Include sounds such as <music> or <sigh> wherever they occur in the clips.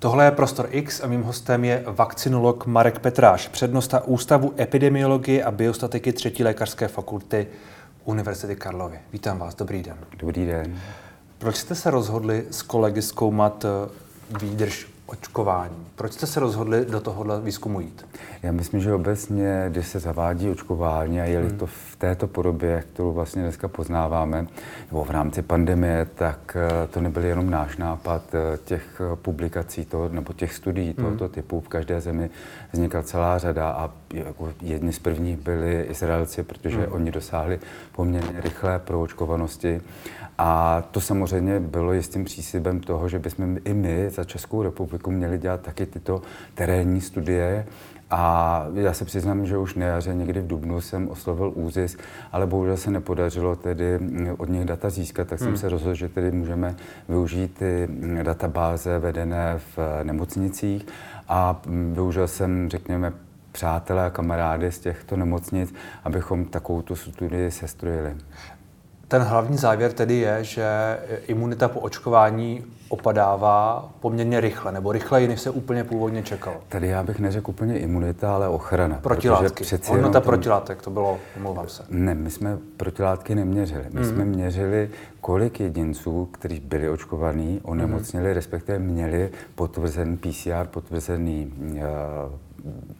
Tohle je Prostor X a mým hostem je vakcinolog Marek Petráš, přednosta Ústavu epidemiologie a biostatiky třetí lékařské fakulty Univerzity Karlovy. Vítám vás, dobrý den. Dobrý den. Proč jste se rozhodli s kolegy zkoumat eh, výdrž očkování. Proč jste se rozhodli do tohohle výzkumu jít? Já myslím, že obecně, když se zavádí očkování a je hmm. to v této podobě, kterou vlastně dneska poznáváme, nebo v rámci pandemie, tak eh, to nebyl jenom náš nápad eh, těch publikací toho, nebo těch studií hmm. tohoto typu. V každé zemi vznikla celá řada a jako jedni z prvních byli Izraelci, protože hmm. oni dosáhli poměrně rychlé proočkovanosti. A to samozřejmě bylo jistým příslibem toho, že bychom i my za Českou republiku měli dělat taky tyto terénní studie. A já se přiznám, že už na jaře, někdy v Dubnu jsem oslovil ÚZIS, ale bohužel se nepodařilo tedy od nich data získat, tak hmm. jsem se rozhodl, že tedy můžeme využít ty databáze vedené v nemocnicích a využil jsem, řekněme, přátelé a kamarády z těchto nemocnic, abychom takovou tu studii sestrojili. Ten hlavní závěr tedy je, že imunita po očkování opadává poměrně rychle, nebo rychleji, než se úplně původně čekalo. Tady já bych neřekl úplně imunita, ale ochrana. Protilátky. Hodnota tom... protilátek, to bylo, omlouvám se. Ne, my jsme protilátky neměřili. My mm. jsme měřili, kolik jedinců, kteří byli očkovaní, onemocněli, mm. respektive měli potvrzený PCR, potvrzený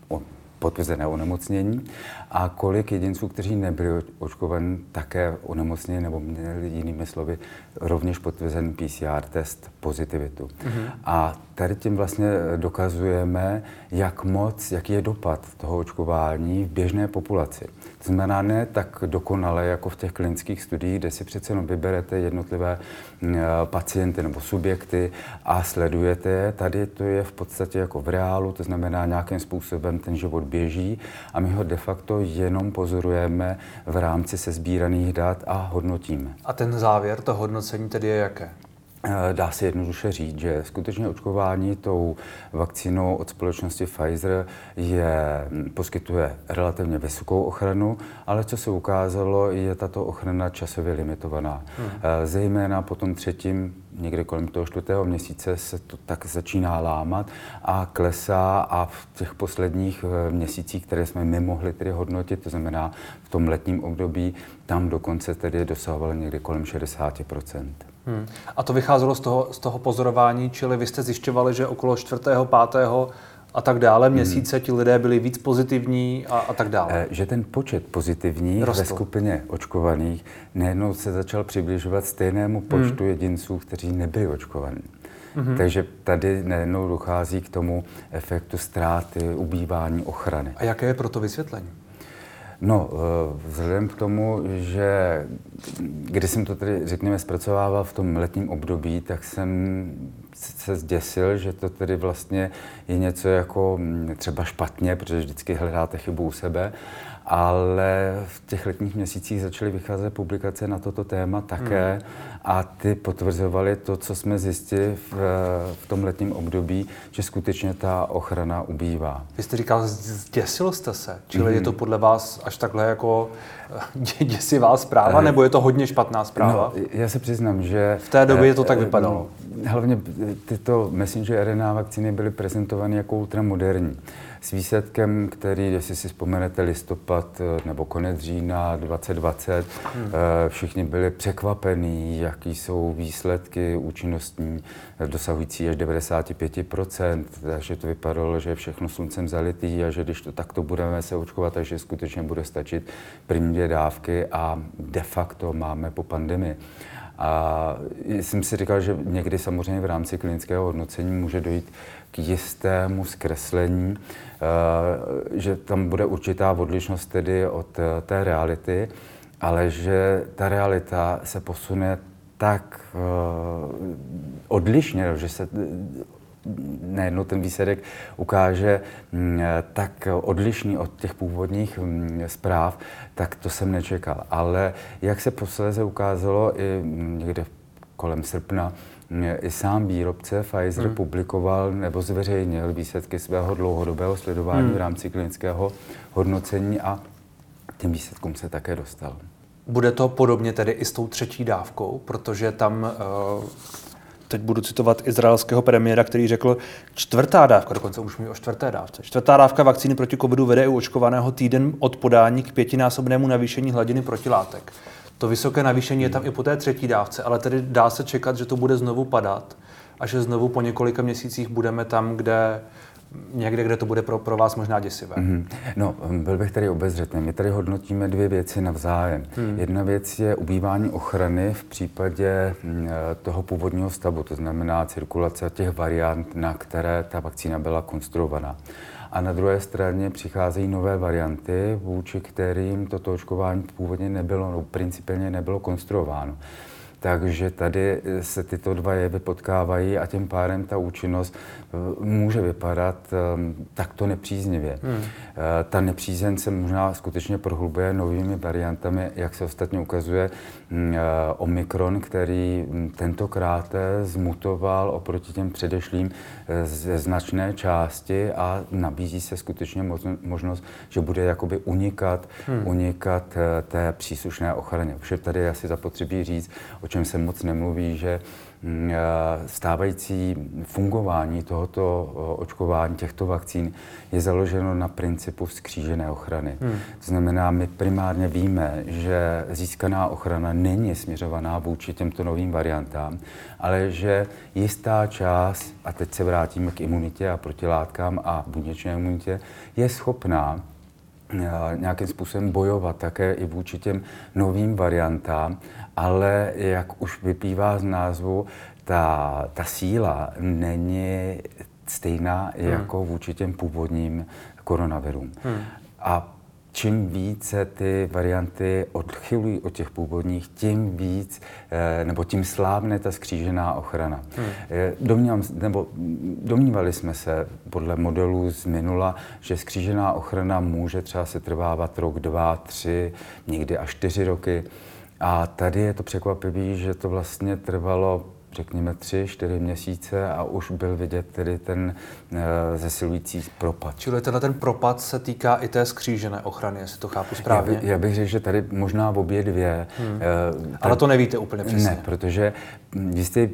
uh, potvrzené onemocnění a kolik jedinců, kteří nebyli očkovaní, také onemocněni nebo měli jinými slovy rovněž potvrzený PCR test pozitivitu. Mm-hmm. A tady tím vlastně dokazujeme, jak moc, jaký je dopad toho očkování v běžné populaci. To znamená ne tak dokonale jako v těch klinických studiích, kde si přece jenom vyberete jednotlivé mm, pacienty nebo subjekty a sledujete je. Tady to je v podstatě jako v reálu, to znamená nějakým způsobem ten život běží a my ho de facto jenom pozorujeme v rámci sezbíraných dat a hodnotíme. A ten závěr, to hodnocení tedy je jaké? Eh, dá se jednoduše říct, že skutečně očkování tou vakcínou od společnosti Pfizer je, hm, poskytuje relativně vysokou ochranu, ale co se ukázalo, je tato ochrana časově limitovaná. Hmm. Eh, zejména po tom třetím, někde kolem toho čtvrtého měsíce se to tak začíná lámat a klesá a v těch posledních eh, měsících, které jsme my mohli tedy hodnotit, to znamená v tom letním období, tam dokonce tedy dosahoval někde kolem 60 Hmm. A to vycházelo z toho, z toho pozorování, čili vy jste zjišťovali, že okolo čtvrtého, pátého a tak dále hmm. měsíce hmm. ti lidé byli víc pozitivní a, a tak dále. Eh, že ten počet pozitivních Rostl. ve skupině očkovaných najednou se začal přibližovat stejnému počtu hmm. jedinců, kteří nebyli očkovaní. Mm-hmm. Takže tady najednou dochází k tomu efektu ztráty, ubývání ochrany. A jaké je proto vysvětlení? No, eh, vzhledem k tomu, že když jsem to tedy, řekněme, zpracovával v tom letním období, tak jsem se zděsil, že to tedy vlastně je něco jako mm, třeba špatně, protože vždycky hledáte chybu u sebe, ale v těch letních měsících začaly vycházet publikace na toto téma také hmm. a ty potvrzovaly to, co jsme zjistili v, v tom letním období, že skutečně ta ochrana ubývá. Vy jste říkal, zděsil jste se, čili hmm. je to podle vás až takhle jako eh, děsivá zpráva, eh, nebo je to hodně špatná zpráva? No, já se přiznám, že... V té době to tak eh, vypadalo. Hlavně tyto messenger RNA vakcíny byly prezentovány jako ultramoderní s výsledkem, který, jestli si vzpomenete, listopad eh, nebo konec října 2020, hmm. Eh, všichni byli překvapení, jaký jsou výsledky účinnostní, eh, dosahující až 95%, takže to vypadalo, že je všechno sluncem zalitý a že když to takto budeme se očkovat, takže skutečně bude stačit první dvě dávky a de facto máme po pandemii. A jsem si říkal, že někdy samozřejmě v rámci klinického hodnocení může dojít k jistému zkreslení, eh, že tam bude určitá odlišnost tedy od eh, té reality, ale že ta realita se posune tak eh, odlišně, že se najednou ten výsledek ukáže mm, tak odlišný od těch původních mm, zpráv, tak to jsem nečekal. Ale jak se posledně ukázalo i někde kolem srpna, i sám výrobce Pfizer hmm. publikoval nebo zveřejnil výsledky svého dlouhodobého sledování hmm. v rámci klinického hodnocení a tím výsledkům se také dostal. Bude to podobně tedy i s tou třetí dávkou, protože tam uh, teď budu citovat izraelského premiéra, který řekl, čtvrtá dávka, dokonce už mluví o čtvrté dávce, čtvrtá dávka vakcíny proti covidu vede u očkovaného týden od podání k pětinásobnému navýšení hladiny protilátek. To vysoké navýšení je tam i po té třetí dávce, ale tedy dá se čekat, že to bude znovu padat a že znovu po několika měsících budeme tam, kde někde, kde to bude pro, pro vás možná děsivé. Mm-hmm. No, byl bych tady obezřetný. My tady hodnotíme dvě věci navzájem. Mm. Jedna věc je ubývání ochrany v případě mm, toho původního stavu, to znamená cirkulace těch variant, na které ta vakcína byla konstruovaná. A na druhé straně přicházejí nové varianty, vůči kterým toto očkování původně nebylo, no, principálně nebylo konstruováno. Takže tady se tyto dva jevy potkávají a tím pádem ta účinnost eh, může vypadat ehm, takto nepříznivě. Hmm. Eh, ta nepřízeň se možná skutečně prohlubuje novými variantami, jak se ostatně ukazuje eh, Omikron, který mm, tentokrát zmutoval oproti těm předešlým ze značné části a nabízí se skutečně možnost, že bude jakoby unikat, hmm. unikat té příslušné ochraně. Vše tady asi zapotřebí říct, o čem se moc nemluví, že mm, eh, stávající fungování tohoto očkování, těchto vakcín je založeno na principu skřížené ochrany. Hmm. To znamená, my primárně víme, že získaná ochrana není směřovaná vůči těmto novým variantám, ale že jistá část, a teď se vrátíme k imunitě a protilátkám a buněčné imunitě, je schopná Eh, nějakým způsobem bojovat také i vůči těm novým variantám, ale jak už vyplývá z názvu, ta, ta síla není stejná hmm. jako vůči těm původním koronavirům. Hmm. A čím více ty varianty odchylují od těch původních, tím víc, eh, nebo tím slávne ta skřížená ochrana. Hmm. Eh, domnívám, nebo domnívali jsme se podle modelů z minula, že skřížená ochrana může třeba se trvávat rok, dva, tři, někdy až čtyři roky. A tady je to překvapivé, že to vlastně trvalo řekněme tři, čtyři měsíce a už byl vidět tedy ten e, zesilující propad. Čili tenhle ten propad se týká i té skřížené ochrany, jestli to chápu správně? Já, by, já bych řekl, že tady možná v obě dvě. Hmm. E, Ale to nevíte úplně přesně. Ne, protože jistý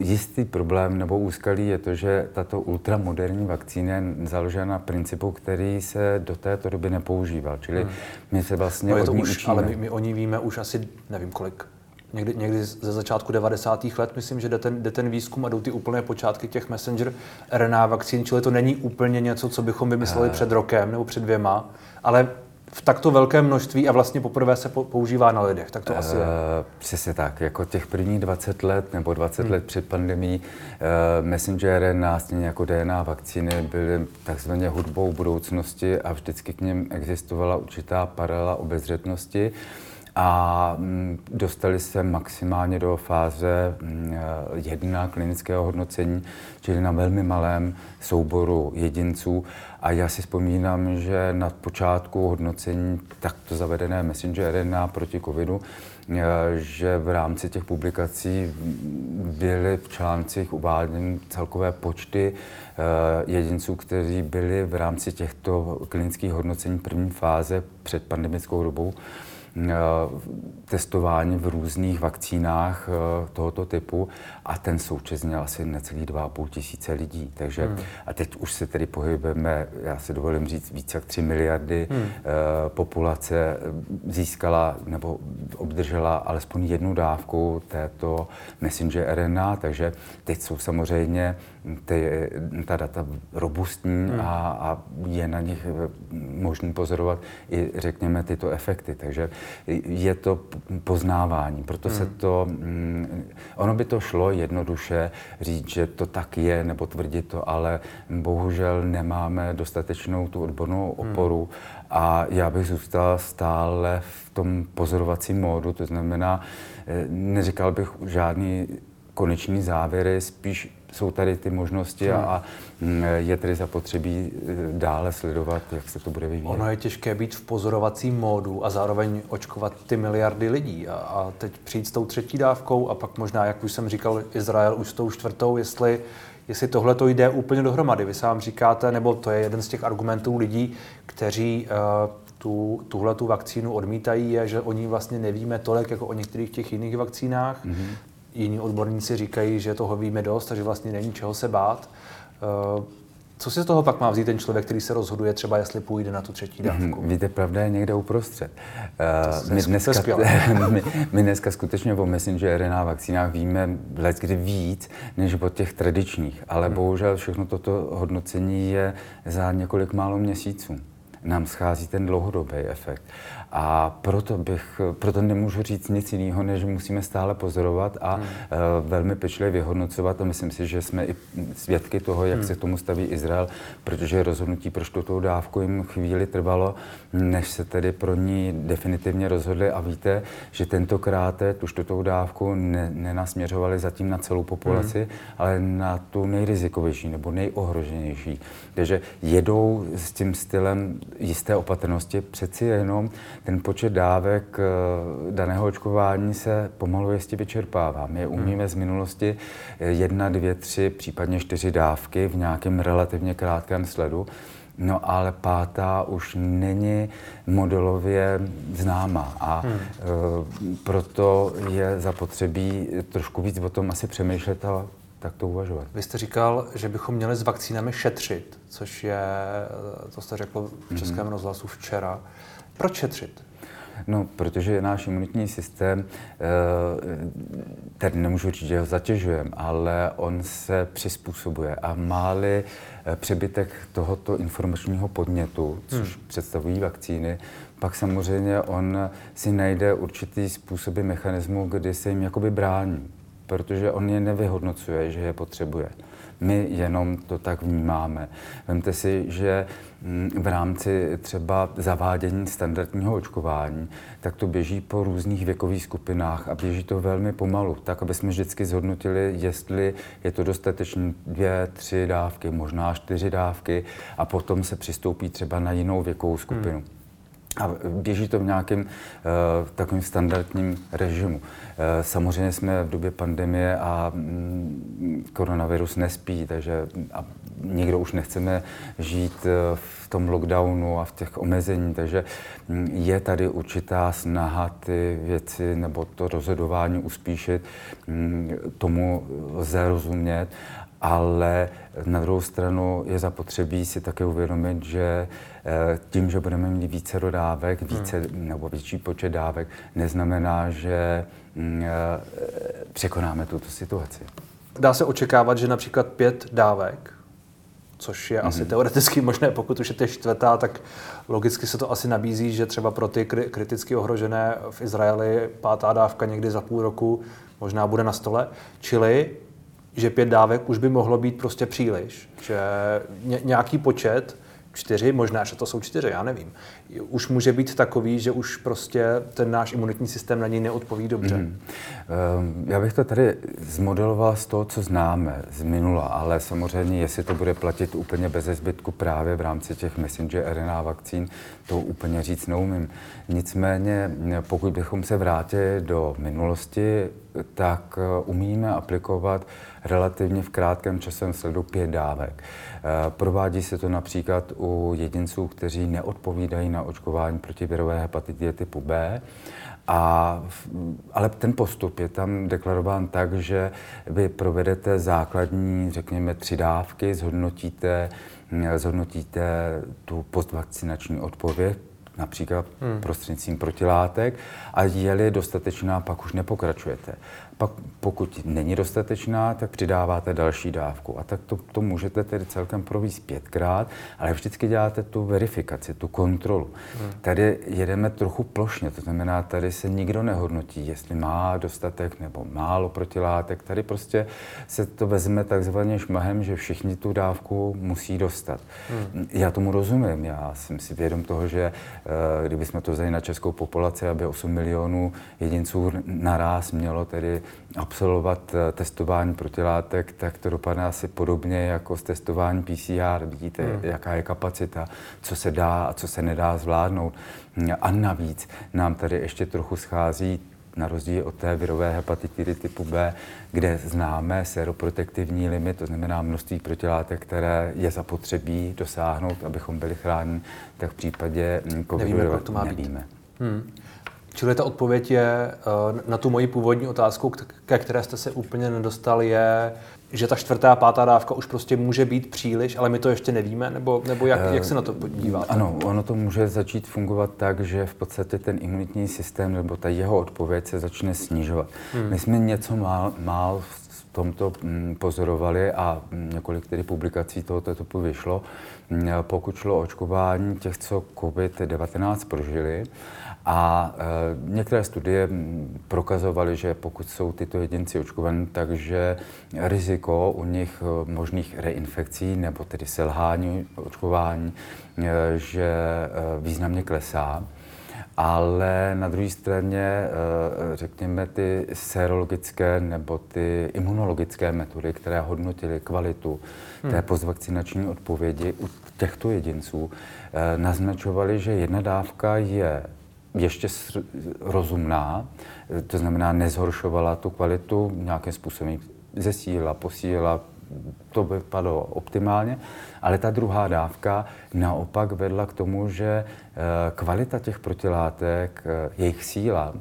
Jistý problém nebo úskalí je to, že tato ultramoderní vakcína je založena na principu, který se do této doby nepoužíval. Čili hmm. my se vlastně no je to už, učíme. Ale my, my o ní víme už asi nevím kolik, někdy, někdy ze začátku 90. let, myslím, že jde ten, jde ten výzkum a jdou ty úplné počátky těch messenger RNA vakcín, čili to není úplně něco, co bychom vymysleli před rokem nebo před dvěma, ale v takto velkém množství a vlastně poprvé se používá na lidech, tak to uh, asi je. Eh, přesně tak, jako těch prvních 20 let nebo 20 hmm. let před pandemí uh, messenger RNA, stejně jako DNA vakcíny byly takzvaně hudbou budoucnosti a vždycky k něm existovala určitá paralela obezřetnosti a mm, dostali se maximálně do fáze mm, jedna klinického hodnocení, čili na velmi malém souboru jedinců. A já si vzpomínám, že na počátku hodnocení takto zavedené messenger RNA proti covidu, e, že v rámci těch publikací byly v článcích uváděny celkové počty e, jedinců, kteří byli v rámci těchto klinických hodnocení první fáze před pandemickou dobou Eh, testování v různých vakcínách eh, tohoto typu a ten součet měl asi necelý 2,5 tisíce lidí. Takže hmm. a teď už se tedy pohybujeme, já si dovolím říct, více jak 3 miliardy hmm. Eh, populace získala nebo obdržela alespoň jednu dávku této messenger RNA, takže teď jsou samozřejmě ty, ta data robustní hmm. a, a je na nich možné pozorovat i, řekněme, tyto efekty. Takže je to poznávání. Proto hmm. se to, mm, ono by to šlo jednoduše říct, že to tak je, nebo tvrdit to, ale bohužel nemáme dostatečnou tu odbornou hmm. oporu hmm. a já bych zůstal stále v tom pozorovacím módu, to znamená, eh, neříkal bych žádný konečný závěry, spíš jsou tady ty možnosti hmm. a mm, je tedy zapotřebí eh, dále sledovat, jak se to bude vyvíjet. Ono je těžké být v pozorovacím módu a zároveň očkovat ty miliardy lidí a, a teď přijít s tou třetí dávkou a pak možná, jak už jsem říkal, Izrael už s tou čtvrtou, jestli jestli tohle to jde úplně dohromady. Vy sám říkáte, nebo to je jeden z těch argumentů lidí, kteří uh, tu, tuhle tu vakcínu odmítají, je, že o ní vlastně nevíme tolik jako o některých těch jiných vakcínách. Mm-hmm jiní odborníci říkají, že toho víme dost a že vlastně není čeho se bát. Uh, co si z toho pak má vzít ten člověk, který se rozhoduje třeba, jestli půjde na tu třetí mhm, dávku? Víte, pravda je někde uprostřed. Uh, my, dneska, <laughs> my, my dneska skutečně o messenger RNA vakcínách víme let kdy víc, než o těch tradičních, ale hmm. bohužel všechno toto hodnocení je za několik málo měsíců nám schází ten dlouhodobý efekt. A proto, bych, proto nemůžu říct nic jiného, než musíme stále pozorovat a hmm. uh, velmi pečlivě vyhodnocovat. A myslím si, že jsme i svědky toho, jak hmm. se k tomu staví Izrael, protože rozhodnutí pro čtvrtou dávku jim chvíli trvalo, než se tedy pro ní definitivně rozhodli. A víte, že tentokrát tu čtvrtou dávku ne, nenasměřovali zatím na celou populaci, hmm. ale na tu nejrizikovější nebo nejohroženější. Takže jedou s tím stylem jisté opatrnosti přeci jenom ten počet dávek eh, daného očkování se pomalu jistě vyčerpává. My hmm. umíme z minulosti eh, jedna, dvě, tři, případně čtyři dávky v nějakém relativně krátkém sledu. No ale pátá už není modelově známa a hmm. e, proto je zapotřebí trošku víc o tom asi přemýšlet a tak to uvažovat. Vy jste říkal, že bychom měli s vakcínami šetřit, což je, to jste řekl v Českém mm-hmm. rozhlasu včera. Proč šetřit? No, protože náš imunitní systém, eh, tady nemůžu říct, že ho zatěžujeme, ale on se přizpůsobuje a máli eh, přebytek tohoto informačního podnětu, což hmm. představují vakcíny, pak samozřejmě on si najde určitý způsoby mechanismu, kdy se jim jakoby brání, protože on je nevyhodnocuje, že je potřebuje. My jenom to tak vnímáme. Vemte si, že mm, v rámci třeba zavádění standardního očkování, tak to běží po různých věkových skupinách a běží to velmi pomalu, tak aby jsme vždycky zhodnotili, jestli je to dostatečné dvě, tři dávky, možná čtyři dávky a potom se přistoupí třeba na jinou věkovou skupinu. Hmm. A běží to v nějakém uh, takovém standardním režimu. Uh, samozřejmě jsme v době pandemie a mm, koronavirus nespí, takže a nikdo už nechceme žít uh, v tom lockdownu a v těch omezení, takže mm, je tady určitá snaha ty věci nebo to rozhodování uspíšit. Mm, tomu lze rozumět ale na druhou stranu je zapotřebí si také uvědomit, že eh, tím, že budeme mít více dodávek, více hmm. nebo větší počet dávek, neznamená, že mm, eh, překonáme tuto situaci. Dá se očekávat, že například pět dávek, což je mm-hmm. asi teoreticky možné, pokud už je to čtvrtá, tak logicky se to asi nabízí, že třeba pro ty kriticky ohrožené v Izraeli pátá dávka někdy za půl roku možná bude na stole. Čili že pět dávek už by mohlo být prostě příliš, že nějaký počet, čtyři, možná, že to jsou čtyři, já nevím, už může být takový, že už prostě ten náš imunitní systém na něj neodpoví dobře. Mm. Já bych to tady zmodeloval z toho, co známe z minula, ale samozřejmě, jestli to bude platit úplně bez zbytku právě v rámci těch messenger RNA vakcín, to úplně říct neumím. Nicméně, pokud bychom se vrátili do minulosti, tak eh, umíme aplikovat relativně v krátkém časovém sledu pět dávek. Eh, provádí se to například u jedinců, kteří neodpovídají na očkování proti virové hepatitidě typu B. A, ale ten postup je tam deklarován tak, že vy provedete základní, řekněme, tři dávky, zhodnotíte, zhodnotíte tu postvakcinační odpověď, například hmm. prostřednictvím protilátek a je-li dostatečná, pak už nepokračujete. Pak pokud není dostatečná, tak přidáváte další dávku. A tak to, to můžete tedy celkem províst pětkrát, ale vždycky děláte tu verifikaci, tu kontrolu. Hmm. Tady jedeme trochu plošně, to znamená, tady se nikdo nehodnotí, jestli má dostatek nebo málo protilátek. Tady prostě se to vezme takzvaně šmahem, že všichni tu dávku musí dostat. Hmm. Já tomu rozumím, já jsem si vědom toho, že eh, kdybychom to vzali na českou populaci, aby 8 milionů jedinců naraz mělo tedy absolvovat eh, testování protilátek, tak to dopadne asi podobně jako s testováním PCR. Vidíte, hmm. jaká je kapacita, co se dá a co se nedá zvládnout. A navíc nám tady ještě trochu schází na rozdíl od té virové hepatitidy typu B, kde známe seroprotektivní limit, to znamená množství protilátek, které je zapotřebí dosáhnout, abychom byli chráněni, tak v případě covidu nevíme, to má nevíme. Být. Hmm. Čili ta odpověď je na tu moji původní otázku, ke které jste se úplně nedostal, je, že ta čtvrtá a pátá dávka už prostě může být příliš, ale my to ještě nevíme, nebo, nebo jak, jak se na to podíváte? Ano, ono to může začít fungovat tak, že v podstatě ten imunitní systém nebo ta jeho odpověď se začne snižovat. Hmm. My jsme něco mál, mál v tomto mm, pozorovali a několik tedy publikací tohoto typu vyšlo, mm, pokud šlo o očkování těch, co COVID-19 prožili. A e, některé studie prokazovaly, že pokud jsou tyto jedinci očkovaní, takže riziko u nich e, možných reinfekcí nebo tedy selhání očkování, e, že e, významně klesá. Ale na druhé straně, e, řekněme, ty serologické nebo ty imunologické metody, které hodnotily kvalitu hmm. té postvakcinační odpovědi u těchto jedinců, e, naznačovaly, že jedna dávka je ještě rozumná, to znamená nezhoršovala tu kvalitu, nějakým způsobem zesílila, posílila, to vypadalo optimálně, ale ta druhá dávka naopak vedla k tomu, že eh, kvalita těch protilátek, eh, jejich síla,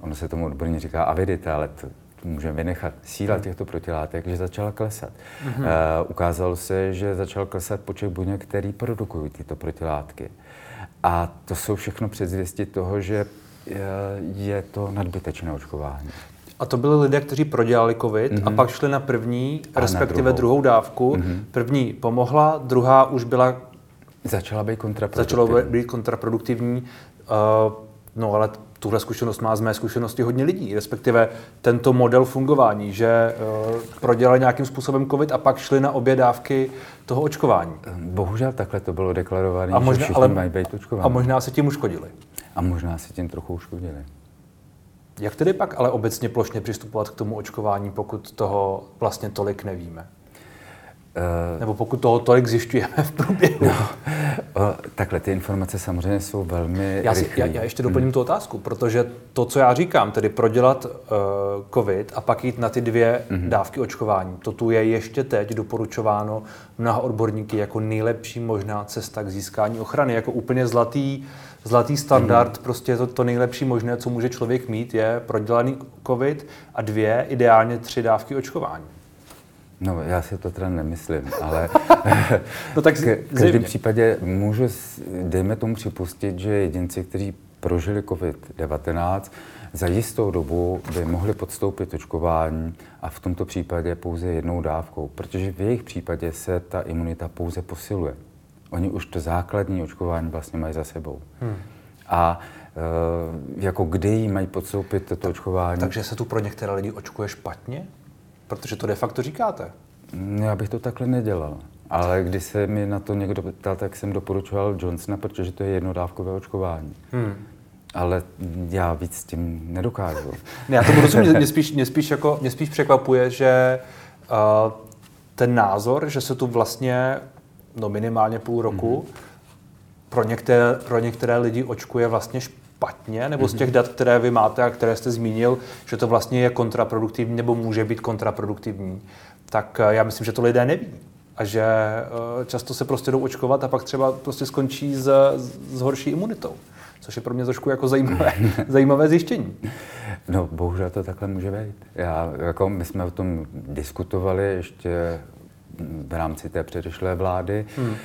ono se tomu odborně říká avidita, ale to můžeme vynechat, síla hmm. těchto protilátek, že začala klesat. Mm-hmm. Ukázalo se, že začal klesat počet buněk, který produkují tyto protilátky. A to jsou všechno předzvěsti toho, že je to nadbytečné očkování. A to byli lidé, kteří prodělali COVID mm-hmm. a mhm. pak šli na první, a respektive na druhou. druhou dávku. Mm-hmm. První pomohla, druhá už byla... Začala být kontraproduktivní. Začala být kontraproduktivní. Uh, no ale tuhle zkušenost má z mé zkušenosti hodně lidí, respektive tento model fungování, že uh, prodělali nějakým způsobem COVID a pak šli na obě dávky toho očkování. Bohužel takhle to bylo deklarované, a možná, že ale, mají být očkováni. A možná se tím uškodili. A možná se tím trochu uškodili. Jak tedy pak ale obecně plošně přistupovat k tomu očkování, pokud toho vlastně tolik nevíme? Uh, Nebo pokud toho tolik zjišťujeme <laughs> v průběhu. No, uh, takhle, ty informace samozřejmě jsou velmi já, si, já, já ještě doplním hmm. tu otázku, protože to, co já říkám, tedy prodělat uh, COVID a pak jít na ty dvě hmm. dávky očkování, to tu je ještě teď doporučováno mnoha odborníky jako nejlepší možná cesta k získání ochrany, jako úplně zlatý, zlatý standard, hmm. prostě to, to nejlepší možné, co může člověk mít, je prodělaný COVID a dvě, ideálně tři dávky očkování. No, já si to teda nemyslím, ale <laughs> no tak v každém případě můžu, dejme tomu připustit, že jedinci, kteří prožili COVID-19, za jistou dobu by mohli podstoupit očkování a v tomto případě pouze jednou dávkou, protože v jejich případě se ta imunita pouze posiluje. Oni už to základní očkování vlastně mají za sebou. Hmm. A e, jako kdy jí mají podstoupit toto očkování? Takže se tu pro některé lidi očkuje špatně? Protože to de facto říkáte. No, já bych to takhle nedělal. Ale když se mi na to někdo ptal, tak jsem doporučoval Johnsona, protože to je jednodávkové očkování. Hmm. Ale já víc s tím nedokážu. ne, já to budu rozumět. Mě spíš, mě, spíš jako, mě spíš překvapuje, že uh, ten názor, že se tu vlastně no minimálně půl roku hmm. pro, některé, pro některé lidi očkuje vlastně špatně špatně, nebo z těch dat, které vy máte a které jste zmínil, že to vlastně je kontraproduktivní nebo může být kontraproduktivní, tak eh, já myslím, že to lidé neví. A že eh, často se prostě jdou očkovat a pak třeba prostě skončí s, s horší imunitou. Což je pro mě trošku jako zajímavé, <laughs> zajímavé zjištění. No, bohužel to takhle může být. Já, jako my jsme o tom diskutovali ještě v rámci té předešlé vlády. Hmm. E,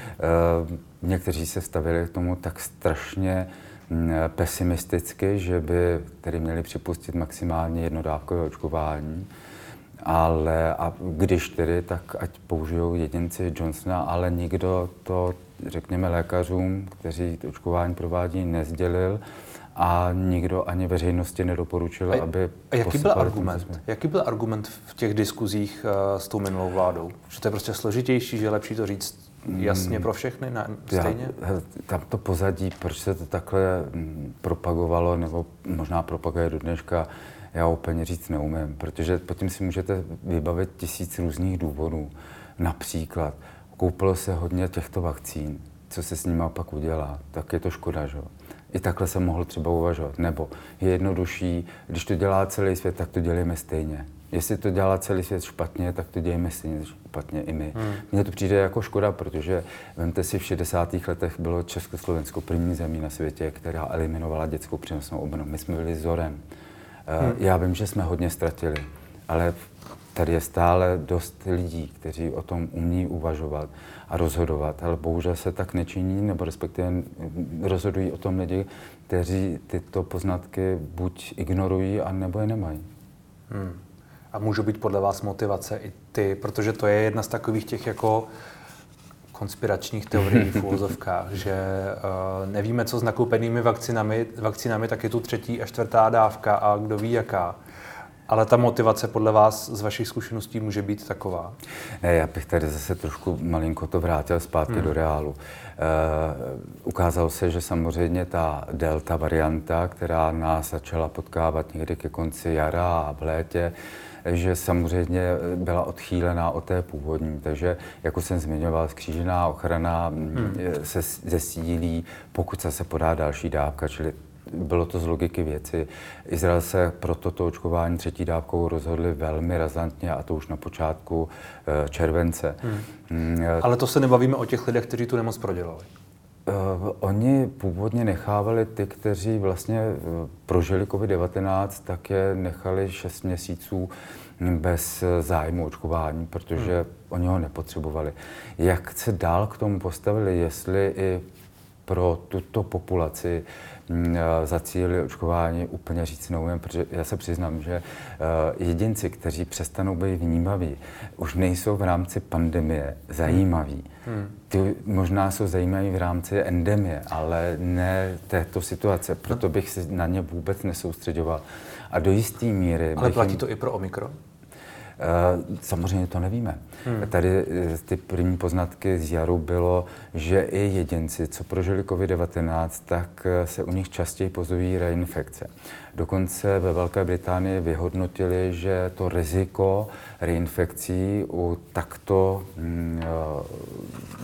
někteří se stavili k tomu tak strašně pesimisticky, že by tedy měli připustit maximálně jednodávkové očkování, ale a když tedy, tak ať použijou jedinci Johnsona, ale nikdo to, řekněme, lékařům, kteří to očkování provádí, nezdělil a nikdo ani veřejnosti nedoporučil, a, aby A jaký byl argument? Jaký byl argument v těch diskuzích uh, s tou minulou vládou? Že to je prostě složitější, že je lepší to říct jasně pro všechny, ne, stejně? Já, tam to pozadí, proč se to takhle mm, propagovalo, nebo možná propaguje do dneška, já úplně říct neumím, protože potom si můžete vybavit tisíc různých důvodů. Například, koupilo se hodně těchto vakcín, co se s nimi pak udělá, tak je to škoda, že? I takhle jsem mohl třeba uvažovat. Nebo je jednodušší, když to dělá celý svět, tak to děláme stejně. Jestli to dělá celý svět špatně, tak to dějeme stejně špatně i my. Hmm. Mně to přijde jako škoda, protože vemte si, v 60. letech bylo Československo první zemí na světě, která eliminovala dětskou přenosnou obranu. My jsme byli vzorem. Hmm. Já vím, že jsme hodně ztratili, ale tady je stále dost lidí, kteří o tom umí uvažovat a rozhodovat, ale bohužel se tak nečiní, nebo respektive rozhodují o tom lidi, kteří tyto poznatky buď ignorují, anebo je nemají. Hmm. A můžou být podle vás motivace i ty, protože to je jedna z takových těch jako konspiračních teorií v <laughs> úvozovkách, že uh, nevíme, co s nakoupenými vakcinami, vakcinami, tak je tu třetí a čtvrtá dávka a kdo ví jaká. Ale ta motivace podle vás z vašich zkušeností může být taková? Ne, já bych tady zase trošku malinko to vrátil zpátky hmm. do reálu. Uh, ukázalo se, že samozřejmě ta delta varianta, která nás začala potkávat někdy ke konci jara a v létě, že samozřejmě byla odchýlená od té původní. Takže, jako jsem zmiňoval, skřížená ochrana mm, hmm. se zesílí, pokud se podá další dávka, čili bylo to z logiky věci. Izrael se pro toto očkování třetí dávkou rozhodli velmi razantně a to už na počátku eh, července. Hmm. Mm, eh, Ale to se nebavíme o těch lidech, kteří tu nemoc prodělali. Uh, oni původně nechávali ty, kteří vlastně uh, prožili COVID-19, tak je nechali 6 měsíců bez zájmu očkování, protože hmm. oni ho nepotřebovali. Jak se dál k tomu postavili, jestli i pro tuto populaci mm, eh, zacílili očkování, úplně říct neumím, protože já se přiznám, že eh, jedinci, kteří přestanou být vnímaví, už nejsou v rámci pandemie zajímaví. Hmm. Ty možná jsou zajímaví v rámci endemie, ale ne této situace. Proto bych se na ně vůbec nesoustředoval. A do jisté míry... Ale platí jim... to i pro Omikron? Eh, samozřejmě to nevíme. Hmm. Tady eh, ty první poznatky z jaru bylo, že i jedinci, co prožili COVID-19, tak eh, se u nich častěji pozorují reinfekce. Dokonce ve Velké Británii vyhodnotili, že to riziko reinfekcí u takto, hm,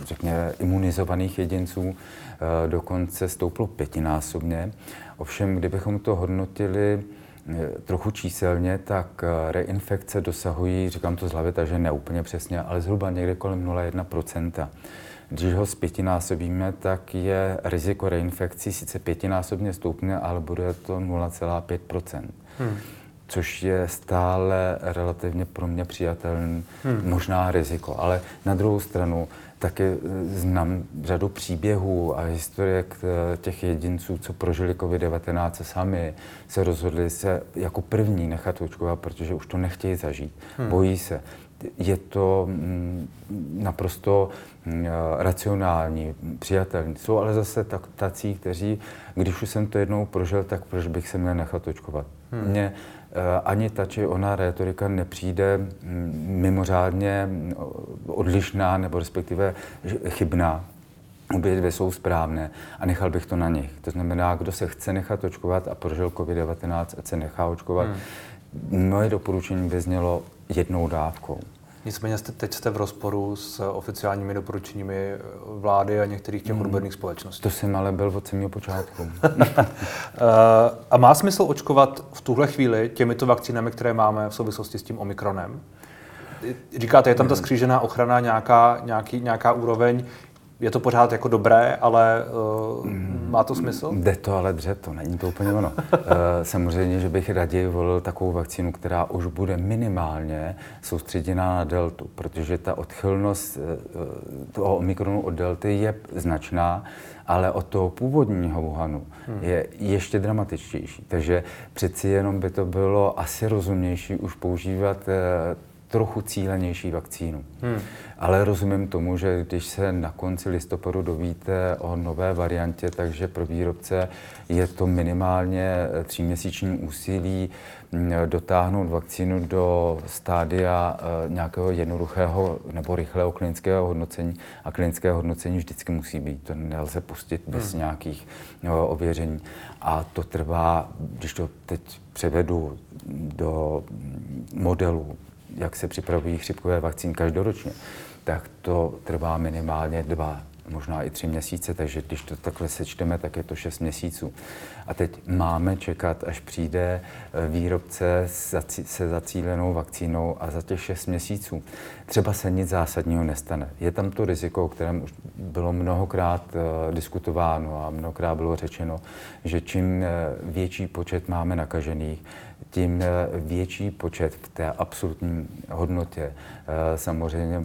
řekněme, imunizovaných jedinců dokonce stouplo pětinásobně. Ovšem, kdybychom to hodnotili trochu číselně, tak eh, reinfekce dosahují, říkám to z hlavy, takže ne úplně přesně, ale zhruba někde kolem 0,1% Když ho zpětinásobíme, tak je riziko reinfekcí sice pětinásobně stoupne, ale bude to 0,5 hmm. Což je stále relativně pro mě přijatelný, hmm. možná riziko. Ale na druhou stranu taky eh, znám řadu příběhů a historiek eh, těch jedinců, co prožili COVID-19 sami, se rozhodli se jako první nechat očkovat, protože už to nechtějí zažít. Hmm. Bojí se. Je to mm, naprosto mm, racionální, přijatelný. Jsou ale zase tak, tací, kteří, když už jsem to jednou prožil, tak proč bych se měl nechat očkovat? Hmm. Mě ani ta či ona retorika nepřijde mm, mimořádně mm, odlišná nebo respektive chybná. Obě dvě jsou správné a nechal bych to na nich. To znamená, kdo se chce nechat očkovat a prožil COVID-19, ať se nechá očkovat. Hmm. Moje doporučení by znělo jednou dávkou. Nicméně jste, teď jste v rozporu s oficiálními doporučeními vlády a některých těch hmm. odborných společností. To jsem ale byl od samého počátku. <laughs> Eh, a má smysl očkovat v tuhle chvíli těmito vakcínami, které máme v souvislosti s tím Omikronem? Říkáte, je tam ta skřížená ochrana, nějaká, nějaký, nějaká úroveň je to pořád jako dobré, ale uh, má to smysl? Jde to ale dře, to není to úplně ono. uh, <laughs> samozřejmě, že bych raději volil takovou vakcínu, která už bude minimálně soustředěná na deltu, protože ta odchylnost uh, toho omikronu od delty je značná, ale od toho původního Wuhanu hmm. je ještě dramatičtější. Takže přeci jenom by to bylo asi rozumnější už používat uh, trochu cílenější vakcínu. Hmm. Ale rozumím tomu, že když se na konci listopadu dovíte o nové variantě, takže pro výrobce je to minimálně tříměsíční úsilí mm, dotáhnout vakcínu do stádia eh, nějakého jednoduchého nebo rychlého klinického hodnocení. A klinické hodnocení vždycky musí být. To nelze pustit bez hmm. nějakých no, ověření. A to trvá, když to teď převedu do modelu jak se připravují chřipkové vakcíny každoročně, tak to trvá minimálně dva, možná i tři měsíce, takže když to takhle sečteme, tak je to šest měsíců. A teď máme čekat, až přijde eh, výrobce se zacílenou vakcínou a za těch šest měsíců třeba se nic zásadního nestane. Je tam to riziko, o kterém už bylo mnohokrát uh, diskutováno a mnohokrát bylo řečeno, že čím uh, větší počet máme nakažených, tím větší počet v té absolutní hodnotě samozřejmě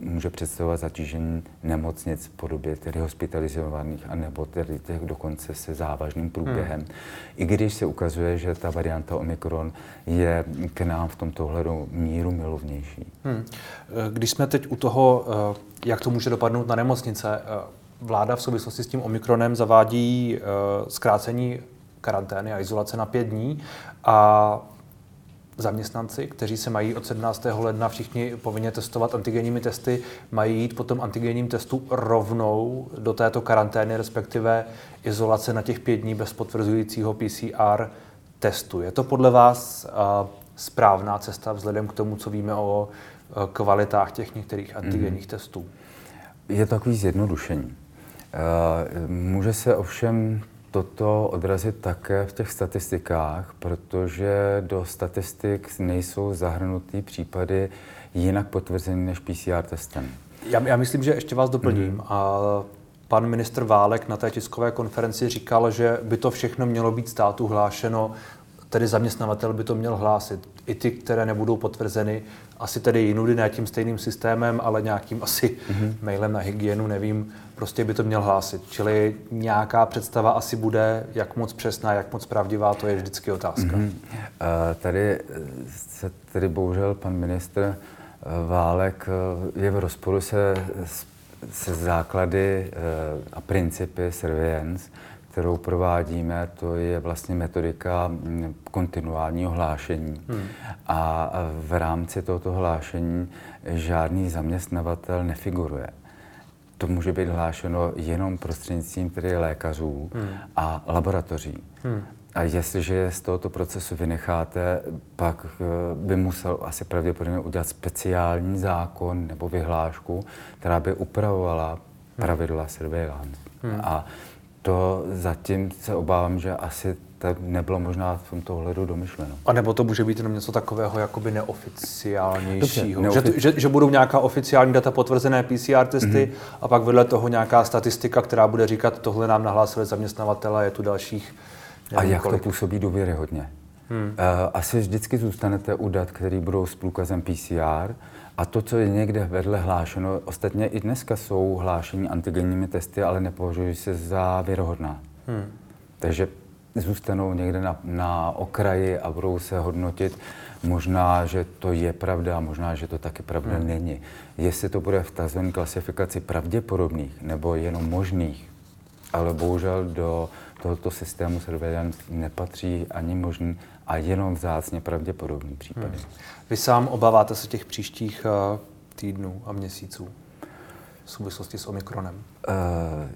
může představovat zatížení nemocnic v podobě tedy hospitalizovaných, anebo tedy těch dokonce se závažným průběhem. Hmm. I když se ukazuje, že ta varianta Omikron je k nám v tomto ohledu míru milovnější. Hmm. Když jsme teď u toho, eh, jak to může dopadnout na nemocnice, eh, vláda v souvislosti s tím Omikronem zavádí eh, zkrácení karantény a izolace na pět dní a zaměstnanci, kteří se mají od 17. ledna všichni povinně testovat antigenními testy, mají jít po tom antigenním testu rovnou do této karantény, respektive izolace na těch pět dní bez potvrzujícího PCR testu. Je to podle vás správná cesta vzhledem k tomu, co víme o kvalitách těch některých antigenních mm. testů? Je to takový zjednodušení. Může se ovšem toto odrazit také v těch statistikách, protože do statistik nejsou zahrnutý případy jinak potvrzený než PCR testem. Já, já myslím, že ještě vás doplním. Mm-hmm. A pan ministr Válek na té tiskové konferenci říkal, že by to všechno mělo být státu hlášeno, tedy zaměstnavatel by to měl hlásit. I ty, které nebudou potvrzeny, asi tedy jinudy, ne tím stejným systémem, ale nějakým asi mm-hmm. mailem na hygienu, nevím, prostě by to měl hlásit. Čili nějaká představa asi bude, jak moc přesná, jak moc pravdivá, to je vždycky otázka. Mm-hmm. Tady se tedy bohužel pan ministr Válek je v rozporu se, se základy a principy surveillance, kterou provádíme, to je vlastně metodika mm, kontinuálního hlášení. Hmm. A v rámci tohoto hlášení žádný zaměstnavatel nefiguruje. To může být hlášeno jenom prostřednictvím tedy lékařů hmm. a laboratoří. Hmm. A jestliže z tohoto procesu vynecháte, pak eh, by musel asi pravděpodobně udělat speciální zákon nebo vyhlášku, která by upravovala hmm. pravidla surveillance. Hmm. A to zatím se obávám, že asi tak nebylo možná v tomto ohledu domyšleno. A nebo to může být jenom něco takového jakoby neoficiálnějšího. Dobře, neofi- že, že, že budou nějaká oficiální data potvrzené PCR testy mm-hmm. a pak vedle toho nějaká statistika, která bude říkat, tohle nám nahlásili zaměstnavatele, je tu dalších. A jak kolik. to působí důvěryhodně? Hmm. Uh, asi vždycky zůstanete u dat, které budou s průkazem PCR, a to, co je někde vedle hlášeno, ostatně i dneska jsou hlášení antigenními testy, ale nepovažují se za věrohodná. Hmm. Takže zůstanou někde na, na okraji a budou se hodnotit. Možná, že to je pravda, možná, že to taky pravda hmm. není. Jestli to bude v tzv. klasifikaci pravděpodobných nebo jenom možných, ale bohužel do tohoto systému surveillance nepatří ani možný a jenom vzácně pravděpodobný případy. Hmm. Vy sám obáváte se těch příštích uh, týdnů a měsíců v souvislosti s Omikronem? Uh,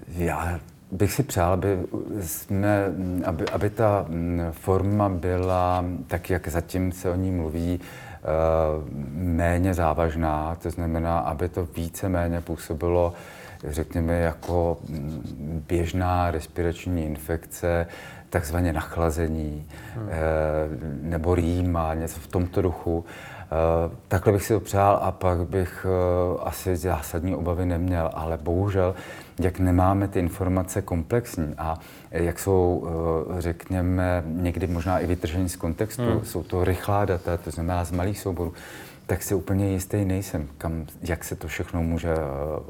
já bych si přál, aby, jsme, aby, aby ta mm, forma byla tak, jak zatím se o ní mluví, uh, méně závažná, to znamená, aby to více méně působilo řekněme, jako mm, běžná respirační infekce, takzvaně nachlazení hmm. Eh, nebo rýma, něco v tomto duchu. Eh, takhle bych si to přál a pak bych eh, asi zásadní obavy neměl, ale bohužel, jak nemáme ty informace komplexní a jak jsou, řekněme, někdy možná i vytržení z kontextu, hmm. jsou to rychlá data, to znamená z malých souborů, tak si úplně jistý nejsem, kam, jak se to všechno může eh,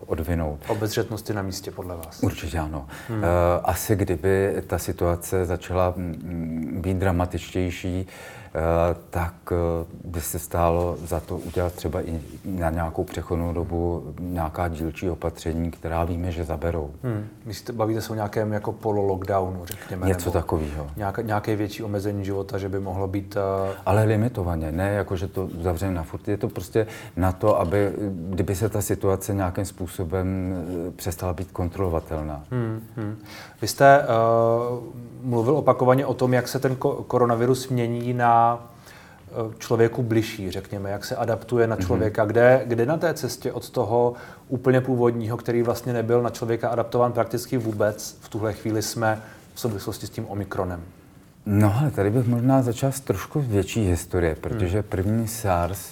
odvinout. Obezřetnost je na místě podle vás? Určitě ano. Hmm. Eh, asi kdyby ta situace začala mm, mm, být dramatičtější, Eh, tak by se stálo za to udělat třeba i na nějakou přechodnou dobu nějaká dílčí opatření, která víme, že zaberou. Hmm. Myslíte, bavíte se o nějakém jako polo-lockdownu, řekněme? Něco takového. Nějaké, nějaké větší omezení života, že by mohlo být... Uh... Ale limitovaně, ne jako, že to zavřeme na furt. Je to prostě na to, aby, kdyby se ta situace nějakým způsobem přestala být kontrolovatelná. Hmm. Hmm. Vy jste uh, mluvil opakovaně o tom, jak se ten koronavirus mění na člověku bližší, řekněme, jak se adaptuje na mhm. člověka, mm-hmm. kde, kde na té cestě od toho úplně původního, který vlastně nebyl na člověka adaptován prakticky vůbec, v tuhle chvíli jsme v souvislosti s tím Omikronem. No ale tady bych možná začal s trošku větší historie, protože hmm. první SARS,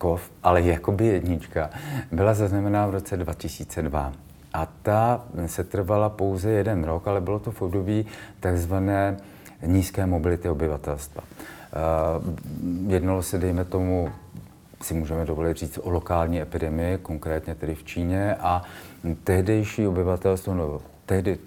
kov, ale jakoby jednička, byla zaznamenána v roce 2002. A ta se trvala pouze jeden rok, ale bylo to v období takzvané nízké mobility obyvatelstva. Uh, jednalo se, dejme tomu, si můžeme dovolit říct o lokální epidemii, konkrétně tedy v Číně, a tehdejší obyvatelstvo, no, tehdy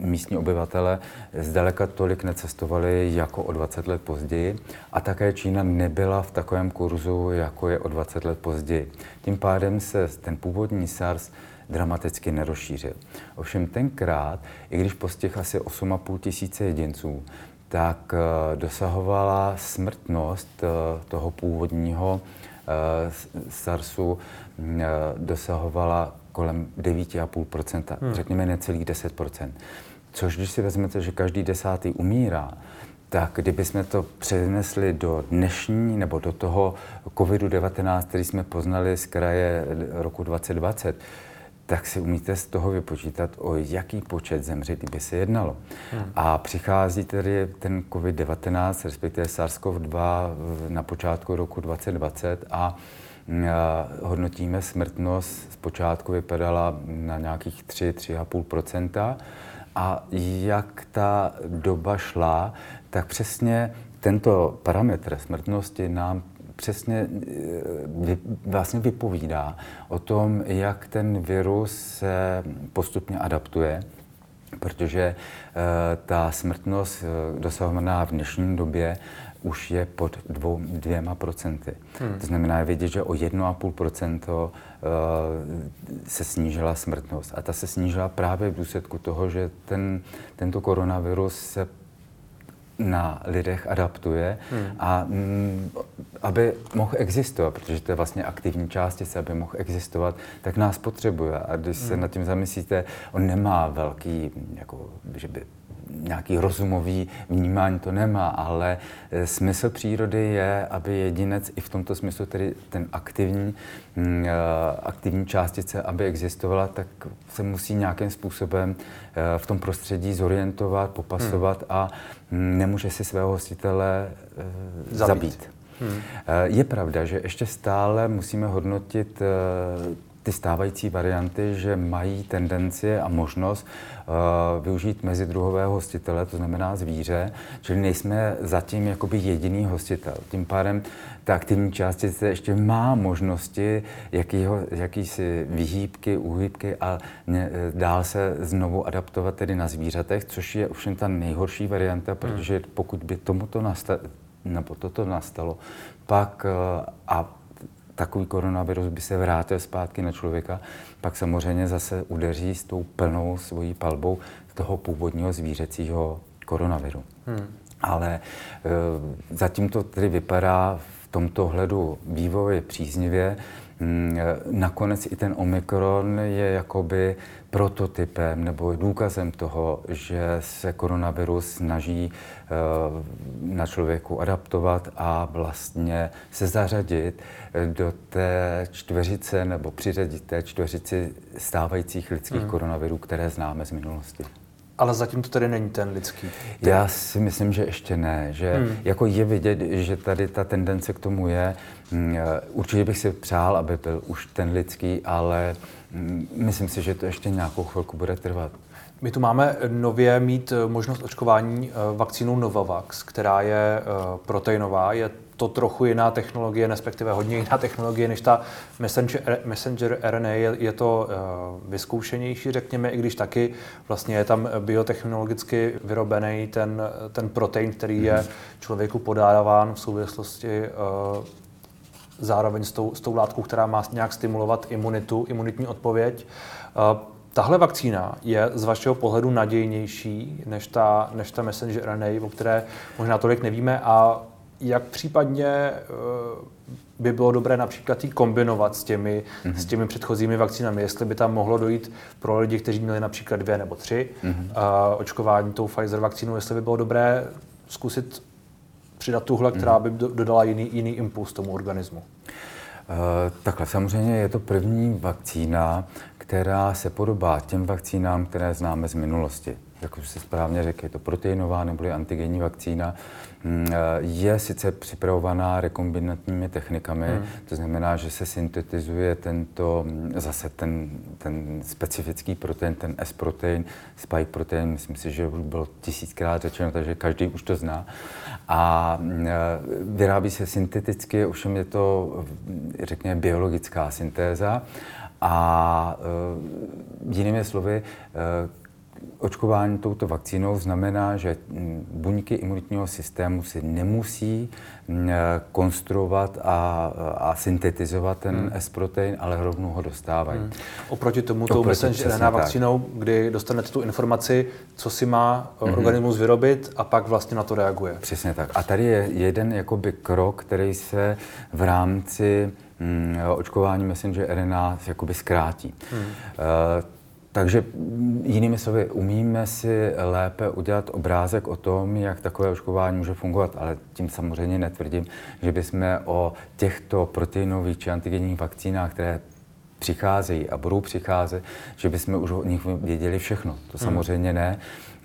místní obyvatele zdaleka tolik necestovali jako o 20 let později a také Čína nebyla v takovém kurzu, jako je o 20 let později. Tím pádem se ten původní SARS dramaticky nerozšířil. Ovšem tenkrát, i když postih asi 8,5 tisíce jedinců, tak eh, dosahovala smrtnost eh, toho původního eh, SARSu dosahovala kolem 9,5%, hmm. řekněme necelých 10%. Což když si vezmete, že každý desátý umírá, tak kdybychom to přenesli do dnešní nebo do toho COVID-19, který jsme poznali z kraje roku 2020, tak si umíte z toho vypočítat, o jaký počet zemřelých by se jednalo. Hmm. A přichází tedy ten COVID-19, respektive SARS-CoV-2 na počátku roku 2020 a hodnotíme smrtnost, zpočátku vypadala na nějakých 3-3,5 a jak ta doba šla, tak přesně tento parametr smrtnosti nám přesně vy, vlastně vypovídá o tom, jak ten virus se postupně adaptuje, protože e, ta smrtnost e, dosahovaná v dnešní době už je pod dvou, dvěma procenty. Hmm. To znamená vidět, že o 1,5 procento uh, se snížila smrtnost. A ta se snížila právě v důsledku toho, že ten, tento koronavirus se na lidech adaptuje hmm. a m, mm, aby mohl existovat, protože to je vlastně aktivní částice, aby mohl existovat, tak nás potřebuje. A když hmm. se nad tím zamyslíte, on nemá velký, jako, že by nějaký rozumový vnímání to nemá, ale eh, smysl přírody je, aby jedinec i v tomto smyslu, tedy ten aktivní, mm, eh, aktivní částice, aby existovala, tak se musí nějakým způsobem eh, v tom prostředí zorientovat, popasovat hmm. a mm, nemůže si svého hostitele zabít. zabít. Hmm. Je pravda, že ještě stále musíme hodnotit ty stávající varianty, že mají tendenci a možnost uh, využít mezidruhového hostitele, to znamená zvíře, čili nejsme zatím jakoby jediný hostitel. Tím pádem ta aktivní částice ještě má možnosti jakýho, jakýsi vyhýbky, uhýbky a ne, dál se znovu adaptovat tedy na zvířatech, což je ovšem ta nejhorší varianta, hmm. protože pokud by tomuto nastalo, nebo toto nastalo, pak uh, a takový koronavirus by se vrátil zpátky na člověka, pak samozřejmě zase udeří s tou plnou svojí palbou toho původního zvířecího koronaviru. Hmm. Ale e, zatím to tedy vypadá v tomto hledu vývoje příznivě. Mm, nakonec i ten Omikron je jakoby prototypem nebo důkazem toho, že se koronavirus snaží eh, na člověku adaptovat a vlastně se zařadit do té čtveřice nebo přiřadit té čtveřici stávajících lidských hmm. koronavirů, které známe z minulosti. Ale zatím to tedy není ten lidský. Typ. Já si myslím, že ještě ne. Že hmm. jako je vidět, že tady ta tendence k tomu je. Mm, určitě bych si přál, aby byl už ten lidský, ale myslím si, že to ještě nějakou chvilku bude trvat. My tu máme nově mít eh, možnost očkování eh, vakcínou Novavax, která je eh, proteinová, je to trochu jiná technologie, respektive hodně jiná <laughs> technologie než ta messenger, messenger RNA. Je, je to uh, vyzkoušenější, řekněme, i když taky vlastně je tam biotechnologicky vyrobený ten, ten protein, který je mhm. člověku podáván v souvislosti uh, zároveň s tou, s tou látkou, která má nějak stimulovat imunitu, imunitní odpověď. Uh, Tahle vakcína je z vašeho pohledu nadějnější než ta, než ta messenger RNA, o které možná tolik nevíme a jak případně eh, by bylo dobré například ji kombinovat s těmi, mm-hmm. s těmi předchozími vakcínami, jestli by tam mohlo dojít pro lidi, kteří měli například dvě nebo tři mm-hmm. očkování tou Pfizer vakcínou, jestli by bylo dobré zkusit přidat tuhle, která by dodala jiný, jiný impuls tomu organismu? Uh, takhle, samozřejmě je to první vakcína, která se podobá těm vakcínám, které známe z minulosti. Jak už se správně řekl, je to proteinová nebo antigenní vakcína. Mm, eh, je sice připravovaná rekombinantními technikami, hmm. to znamená, že se syntetizuje tento, mm, zase ten, ten specifický protein, ten S-protein, spike protein, myslím si, že už bylo tisíckrát řečeno, takže každý už to zná. A mm, eh, vyrábí se synteticky, ovšem je to, řekněme, biologická syntéza. A e, jinými slovy, očkování touto vakcínou znamená, že buňky imunitního systému si nemusí konstruovat a, a syntetizovat ten hmm. S-protein, ale rovnou ho dostávají. Hmm. Oproti tomu tou messenger RNA vakcínou, kdy dostanete tu informaci, co si má hmm. organismus vyrobit a pak vlastně na to reaguje. Přesně tak. A tady je jeden jakoby krok, který se v rámci mm, očkování messenger RNA jakoby zkrátí. Hmm. Takže jinými slovy, umíme si lépe udělat obrázek o tom, jak takové očkování může fungovat, ale tím samozřejmě netvrdím, že bychom o těchto proteinových či antigenních vakcínách, které přicházejí a budou přicházet, že bychom už o nich věděli všechno. To hmm. samozřejmě ne.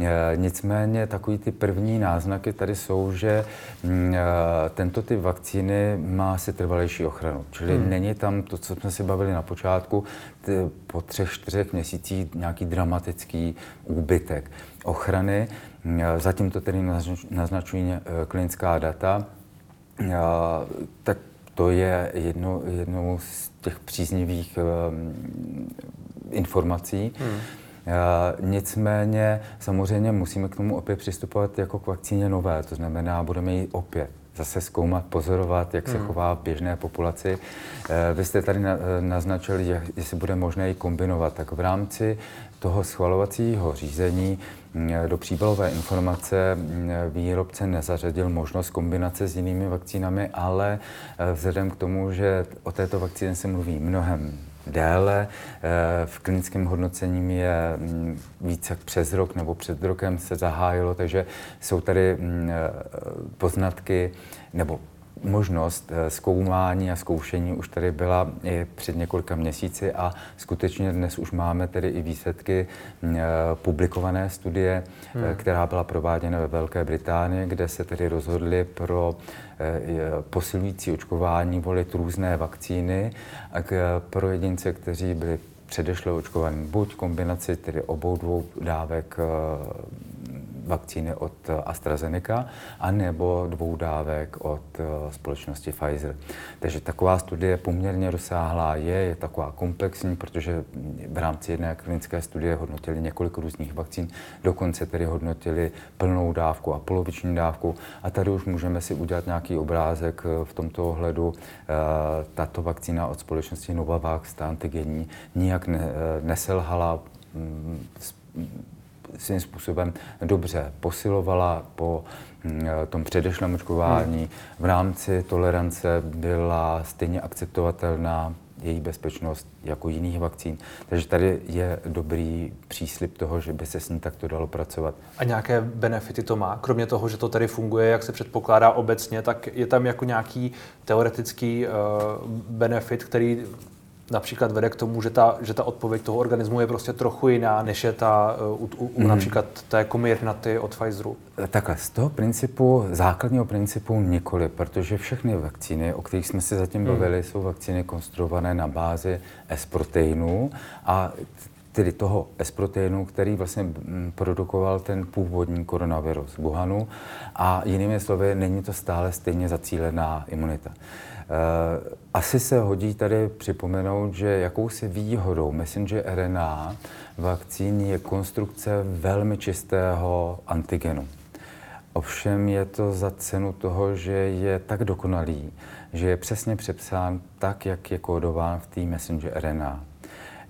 E, nicméně takový ty první náznaky tady jsou, že mm, e, tento typ vakcíny má si trvalejší ochranu. Čili hmm. není tam to, co jsme si bavili na počátku, ty, po třech, čtyřech měsících nějaký dramatický úbytek ochrany. E, zatím to tedy naznačují klinická data. Tak to je jedno, jednou z těch příznivých um, informací. Hmm. Uh, nicméně samozřejmě musíme k tomu opět přistupovat jako k vakcíně nové, to znamená, budeme ji opět zase zkoumat, pozorovat, jak se hmm. chová v běžné populaci. Uh, vy jste tady na, naznačili, že jestli bude možné ji kombinovat, tak v rámci toho schvalovacího řízení do příbalové informace výrobce nezařadil možnost kombinace s jinými vakcínami, ale eh, vzhledem k tomu, že o této vakcíně se mluví mnohem déle. Eh, v klinickém hodnocení je mm, více jak přes rok nebo před rokem se zahájilo, takže jsou tady mm, eh, poznatky nebo možnost eh, zkoumání a zkoušení už tady byla i před několika měsíci a skutečně dnes už máme tedy i výsledky mm, publikované studie, hmm. která byla prováděna ve Velké Británii, kde se tedy rozhodli pro posilující očkování volit různé vakcíny. A pro jedince, kteří byli předešle očkovaní buď kombinaci tedy obou dvou dávek vakcíny od AstraZeneca a nebo dvou dávek od eh, společnosti Pfizer. Takže taková studie poměrně rozsáhlá je, je taková komplexní, protože v rámci jedné klinické studie hodnotili několik různých vakcín, dokonce tedy hodnotili plnou dávku a poloviční dávku a tady už můžeme si udělat nějaký obrázek eh, v tomto ohledu. Eh, tato vakcína od společnosti Novavax, ta antigenní, nijak ne, neselhala mm, svým způsobem dobře posilovala po mm, tom předešlém očkování. V rámci tolerance byla stejně akceptovatelná její bezpečnost jako jiných vakcín. Takže tady je dobrý příslip toho, že by se s ní takto dalo pracovat. A nějaké benefity to má? Kromě toho, že to tady funguje, jak se předpokládá obecně, tak je tam jako nějaký teoretický uh, benefit, který například vede k tomu, že ta, že ta odpověď toho organismu je prostě trochu jiná, než je ta u, u, u mm. například té komirnaty od Pfizeru? Takhle, z toho principu, základního principu nikoli, protože všechny vakcíny, o kterých jsme se zatím mhm. bavili, mm. jsou vakcíny konstruované na bázi S-proteinů a tedy toho S-proteinu, který vlastně produkoval ten původní koronavirus Wuhanu a jinými slovy, není to stále stejně zacílená imunita. Eh, asi se hodí tady připomenout, že jakousi výhodou messenger RNA vakcín je konstrukce velmi čistého antigenu. Ovšem je to za cenu toho, že je tak dokonalý, že je přesně přepsán tak, jak je kódován v té messenger RNA.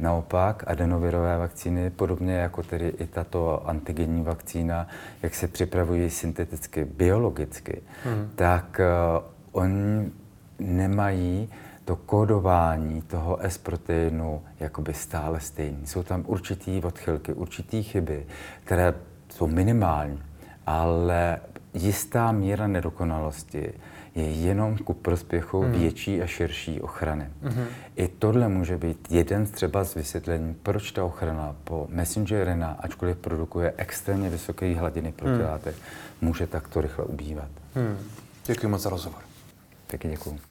Naopak adenovirové vakcíny, podobně jako tedy i tato antigenní vakcína, jak se připravují synteticky, biologicky, hmm. tak uh, oni nemají to kódování toho S-proteinu jakoby stále stejný. Jsou tam určitý odchylky, určitý chyby, které jsou minimální, ale jistá míra nedokonalosti je jenom ku prospěchu hmm. větší a širší ochrany. Hmm. I tohle může být jeden třeba z vysvětlení, proč ta ochrana po messenger RNA, ačkoliv produkuje extrémně vysoké hladiny protilátek, hmm. může takto rychle ubývat. Hmm. Děkuji moc za rozhovor. Taky děkuji.